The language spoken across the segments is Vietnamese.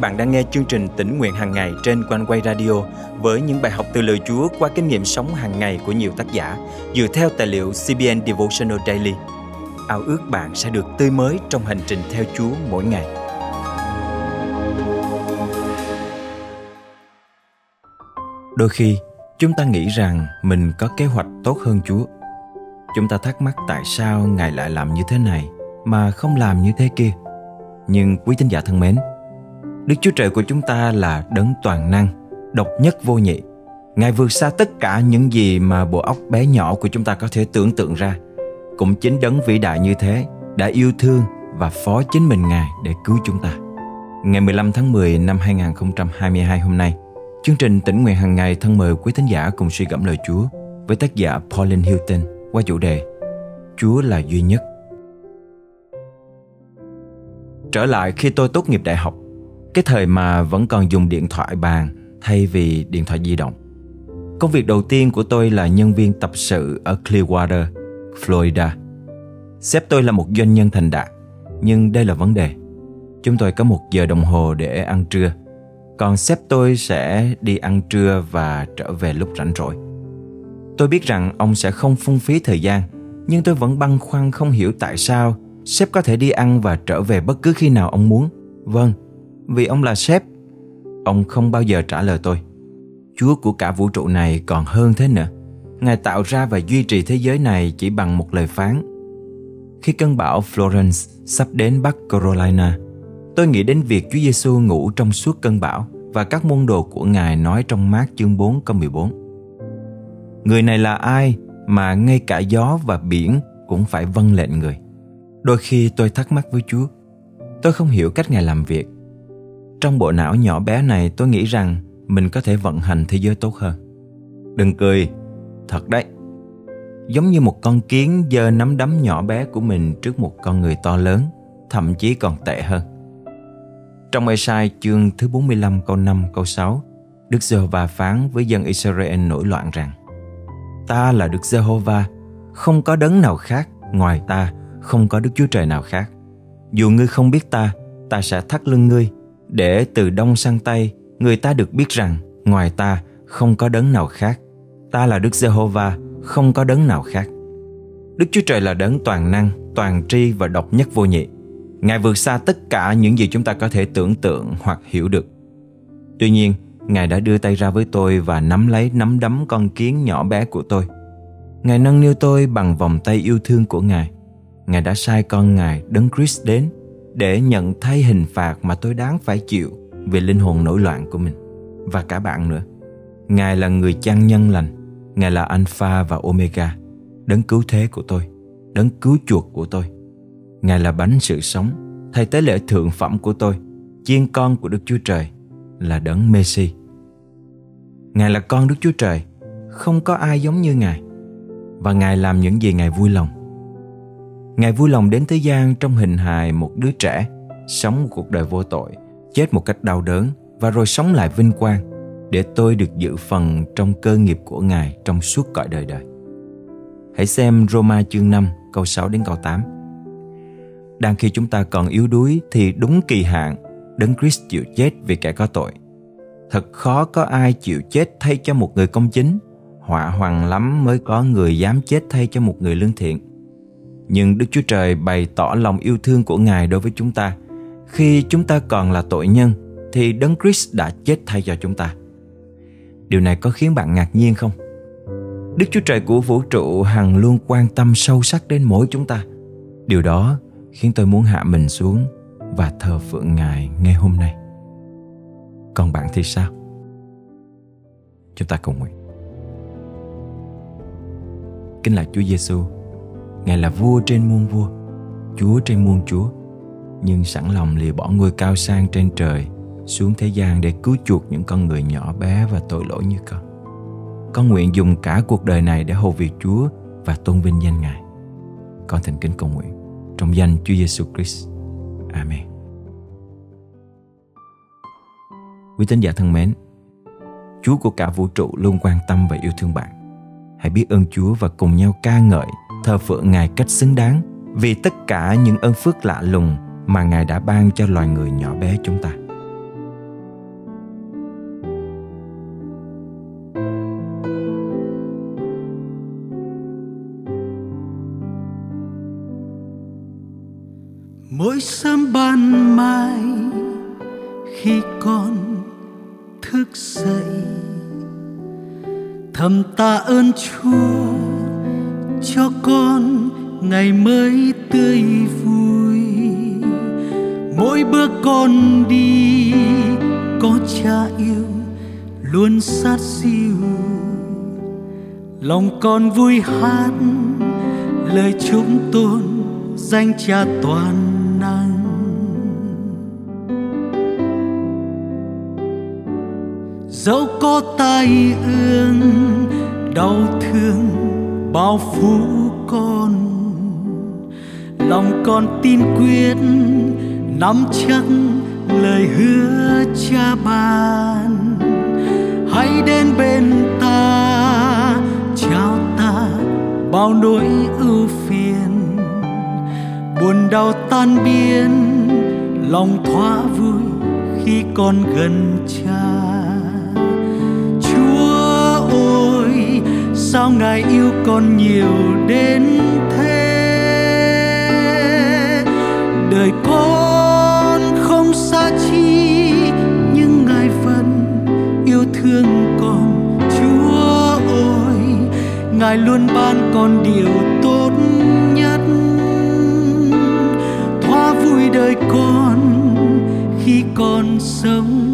bạn đang nghe chương trình tỉnh nguyện hàng ngày trên quanh quay radio với những bài học từ lời Chúa qua kinh nghiệm sống hàng ngày của nhiều tác giả dựa theo tài liệu CBN Devotional Daily. Ao ước bạn sẽ được tươi mới trong hành trình theo Chúa mỗi ngày. Đôi khi, chúng ta nghĩ rằng mình có kế hoạch tốt hơn Chúa. Chúng ta thắc mắc tại sao Ngài lại làm như thế này mà không làm như thế kia. Nhưng quý tín giả thân mến, Đức Chúa Trời của chúng ta là đấng toàn năng, độc nhất vô nhị. Ngài vượt xa tất cả những gì mà bộ óc bé nhỏ của chúng ta có thể tưởng tượng ra. Cũng chính đấng vĩ đại như thế đã yêu thương và phó chính mình Ngài để cứu chúng ta. Ngày 15 tháng 10 năm 2022 hôm nay, chương trình tỉnh nguyện hàng ngày thân mời quý thính giả cùng suy gẫm lời Chúa với tác giả Pauline Hilton qua chủ đề Chúa là duy nhất. Trở lại khi tôi tốt nghiệp đại học, cái thời mà vẫn còn dùng điện thoại bàn thay vì điện thoại di động. Công việc đầu tiên của tôi là nhân viên tập sự ở Clearwater, Florida. Sếp tôi là một doanh nhân thành đạt, nhưng đây là vấn đề. Chúng tôi có một giờ đồng hồ để ăn trưa, còn sếp tôi sẽ đi ăn trưa và trở về lúc rảnh rỗi. Tôi biết rằng ông sẽ không phung phí thời gian, nhưng tôi vẫn băn khoăn không hiểu tại sao sếp có thể đi ăn và trở về bất cứ khi nào ông muốn. Vâng, vì ông là sếp. Ông không bao giờ trả lời tôi. Chúa của cả vũ trụ này còn hơn thế nữa. Ngài tạo ra và duy trì thế giới này chỉ bằng một lời phán. Khi cơn bão Florence sắp đến Bắc Carolina, tôi nghĩ đến việc Chúa Giêsu ngủ trong suốt cơn bão và các môn đồ của Ngài nói trong mát chương 4 câu 14. Người này là ai mà ngay cả gió và biển cũng phải vâng lệnh người. Đôi khi tôi thắc mắc với Chúa. Tôi không hiểu cách Ngài làm việc trong bộ não nhỏ bé này tôi nghĩ rằng mình có thể vận hành thế giới tốt hơn. Đừng cười, thật đấy. Giống như một con kiến giơ nắm đấm nhỏ bé của mình trước một con người to lớn, thậm chí còn tệ hơn. Trong esai chương thứ 45 câu 5 câu 6, Đức Giê-hô-va phán với dân Israel nổi loạn rằng Ta là Đức Giê-hô-va, không có đấng nào khác, ngoài ta không có Đức Chúa Trời nào khác. Dù ngươi không biết ta, ta sẽ thắt lưng ngươi để từ đông sang tây, người ta được biết rằng, ngoài ta, không có đấng nào khác. Ta là đức giê-hô-va, không có đấng nào khác. Đức chúa trời là đấng toàn năng, toàn tri và độc nhất vô nhị. Ngài vượt xa tất cả những gì chúng ta có thể tưởng tượng hoặc hiểu được. Tuy nhiên, ngài đã đưa tay ra với tôi và nắm lấy nắm đấm con kiến nhỏ bé của tôi. Ngài nâng niu tôi bằng vòng tay yêu thương của ngài. Ngài đã sai con ngài, đấng christ, đến để nhận thay hình phạt mà tôi đáng phải chịu vì linh hồn nổi loạn của mình và cả bạn nữa. Ngài là người chăn nhân lành, Ngài là Alpha và Omega, đấng cứu thế của tôi, đấng cứu chuộc của tôi. Ngài là bánh sự sống, thay tế lễ thượng phẩm của tôi, chiên con của Đức Chúa Trời, là đấng Messi. Ngài là con Đức Chúa Trời, không có ai giống như Ngài. Và Ngài làm những gì Ngài vui lòng. Ngài vui lòng đến thế gian trong hình hài một đứa trẻ, sống một cuộc đời vô tội, chết một cách đau đớn và rồi sống lại vinh quang để tôi được giữ phần trong cơ nghiệp của Ngài trong suốt cõi đời đời. Hãy xem Roma chương 5 câu 6 đến câu 8. Đang khi chúng ta còn yếu đuối thì đúng kỳ hạn Đấng Christ chịu chết vì kẻ có tội. Thật khó có ai chịu chết thay cho một người công chính. Họa hoàng lắm mới có người dám chết thay cho một người lương thiện. Nhưng Đức Chúa Trời bày tỏ lòng yêu thương của Ngài đối với chúng ta. Khi chúng ta còn là tội nhân, thì Đấng Christ đã chết thay cho chúng ta. Điều này có khiến bạn ngạc nhiên không? Đức Chúa Trời của vũ trụ hằng luôn quan tâm sâu sắc đến mỗi chúng ta. Điều đó khiến tôi muốn hạ mình xuống và thờ phượng Ngài ngay hôm nay. Còn bạn thì sao? Chúng ta cùng nguyện. Kính là Chúa Giêsu, Ngài là vua trên muôn vua, Chúa trên muôn Chúa, nhưng sẵn lòng lìa bỏ ngôi cao sang trên trời xuống thế gian để cứu chuộc những con người nhỏ bé và tội lỗi như con. Con nguyện dùng cả cuộc đời này để hầu việc Chúa và tôn vinh danh Ngài. Con thành kính cầu nguyện trong danh Chúa Giêsu Christ. Amen. Quý tín giả thân mến, Chúa của cả vũ trụ luôn quan tâm và yêu thương bạn. Hãy biết ơn Chúa và cùng nhau ca ngợi thờ phượng Ngài cách xứng đáng vì tất cả những ơn phước lạ lùng mà Ngài đã ban cho loài người nhỏ bé chúng ta. Mỗi sớm ban mai khi con thức dậy, thầm tạ ơn Chúa cho con ngày mới tươi vui. Mỗi bước con đi, có cha yêu luôn sát siêu. Lòng con vui hát, lời chúc tôn danh cha toàn năng. Dẫu có tai ương, đau thương bao phủ con, lòng con tin quyết, nắm chắc lời hứa cha ban. Hãy đến bên ta, chào ta, bao nỗi ưu phiền. Buồn đau tan biến, lòng thỏa vui khi con gần cha. Chúa ơi sao ngài yêu con nhiều đến thế. Đời con không xa chi, nhưng ngài vẫn yêu thương con. Chúa ơi, ngài luôn ban con điều tốt nhất. Thoa vui đời con khi con sống.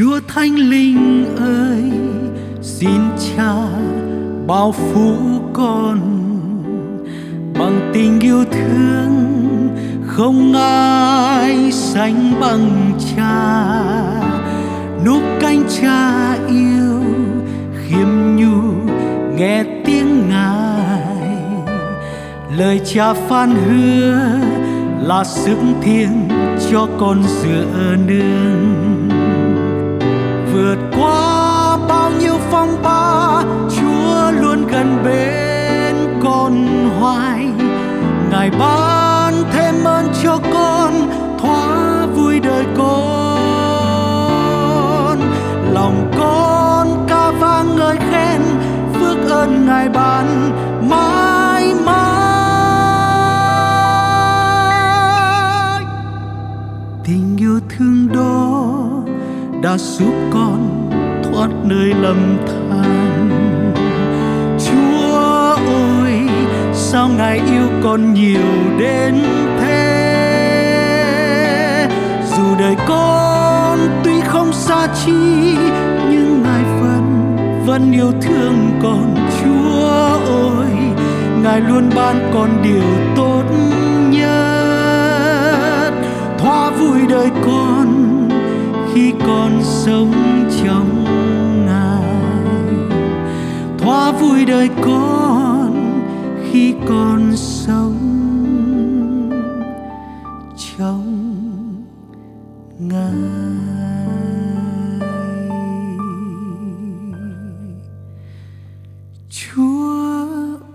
Chúa Thánh Linh ơi, xin Cha bao phủ con bằng tình yêu thương không ai sánh bằng Cha. Núp cánh Cha yêu khiêm nhu nghe tiếng Ngài, lời Cha phán hứa là sức thiêng cho con dựa nương vượt qua bao nhiêu phong ba, chúa luôn gần bên con hoài. Ngài ban thêm ơn cho con thoa vui đời con. Lòng con ca vang ngợi khen, phước ơn ngài ban. Đã giúp con thoát nơi lầm than. Chúa ơi, sao ngài yêu con nhiều đến thế? Dù đời con tuy không xa chi, nhưng ngài vẫn vẫn yêu thương con. Chúa ơi, ngài luôn ban con điều tốt nhất. Thoa vui đời con khi con sống trong ngài. Thoa vui đời con khi con sống trong ngài. Chúa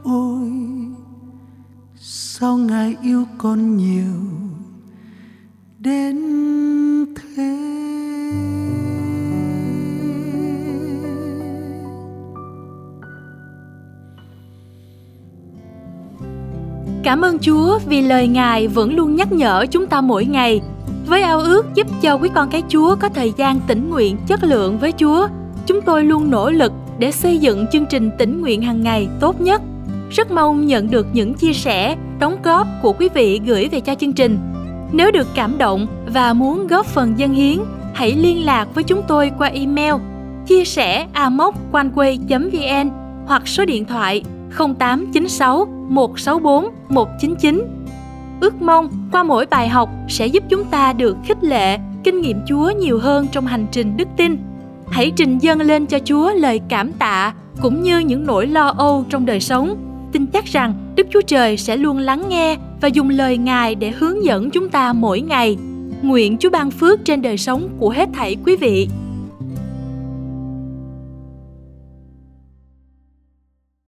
ơi, sao ngài yêu con nhiều đến Cảm ơn Chúa vì lời Ngài vẫn luôn nhắc nhở chúng ta mỗi ngày. Với ao ước giúp cho quý con cái Chúa có thời gian tĩnh nguyện chất lượng với Chúa, chúng tôi luôn nỗ lực để xây dựng chương trình tĩnh nguyện hàng ngày tốt nhất. Rất mong nhận được những chia sẻ, đóng góp của quý vị gửi về cho chương trình. Nếu được cảm động và muốn góp phần dân hiến, hãy liên lạc với chúng tôi qua email chia sẻ amoconeway.vn hoặc số điện thoại 0896 164 199. Ước mong qua mỗi bài học sẽ giúp chúng ta được khích lệ, kinh nghiệm Chúa nhiều hơn trong hành trình đức tin. Hãy trình dâng lên cho Chúa lời cảm tạ cũng như những nỗi lo âu trong đời sống tin chắc rằng Đức Chúa Trời sẽ luôn lắng nghe và dùng lời Ngài để hướng dẫn chúng ta mỗi ngày. Nguyện Chúa ban phước trên đời sống của hết thảy quý vị.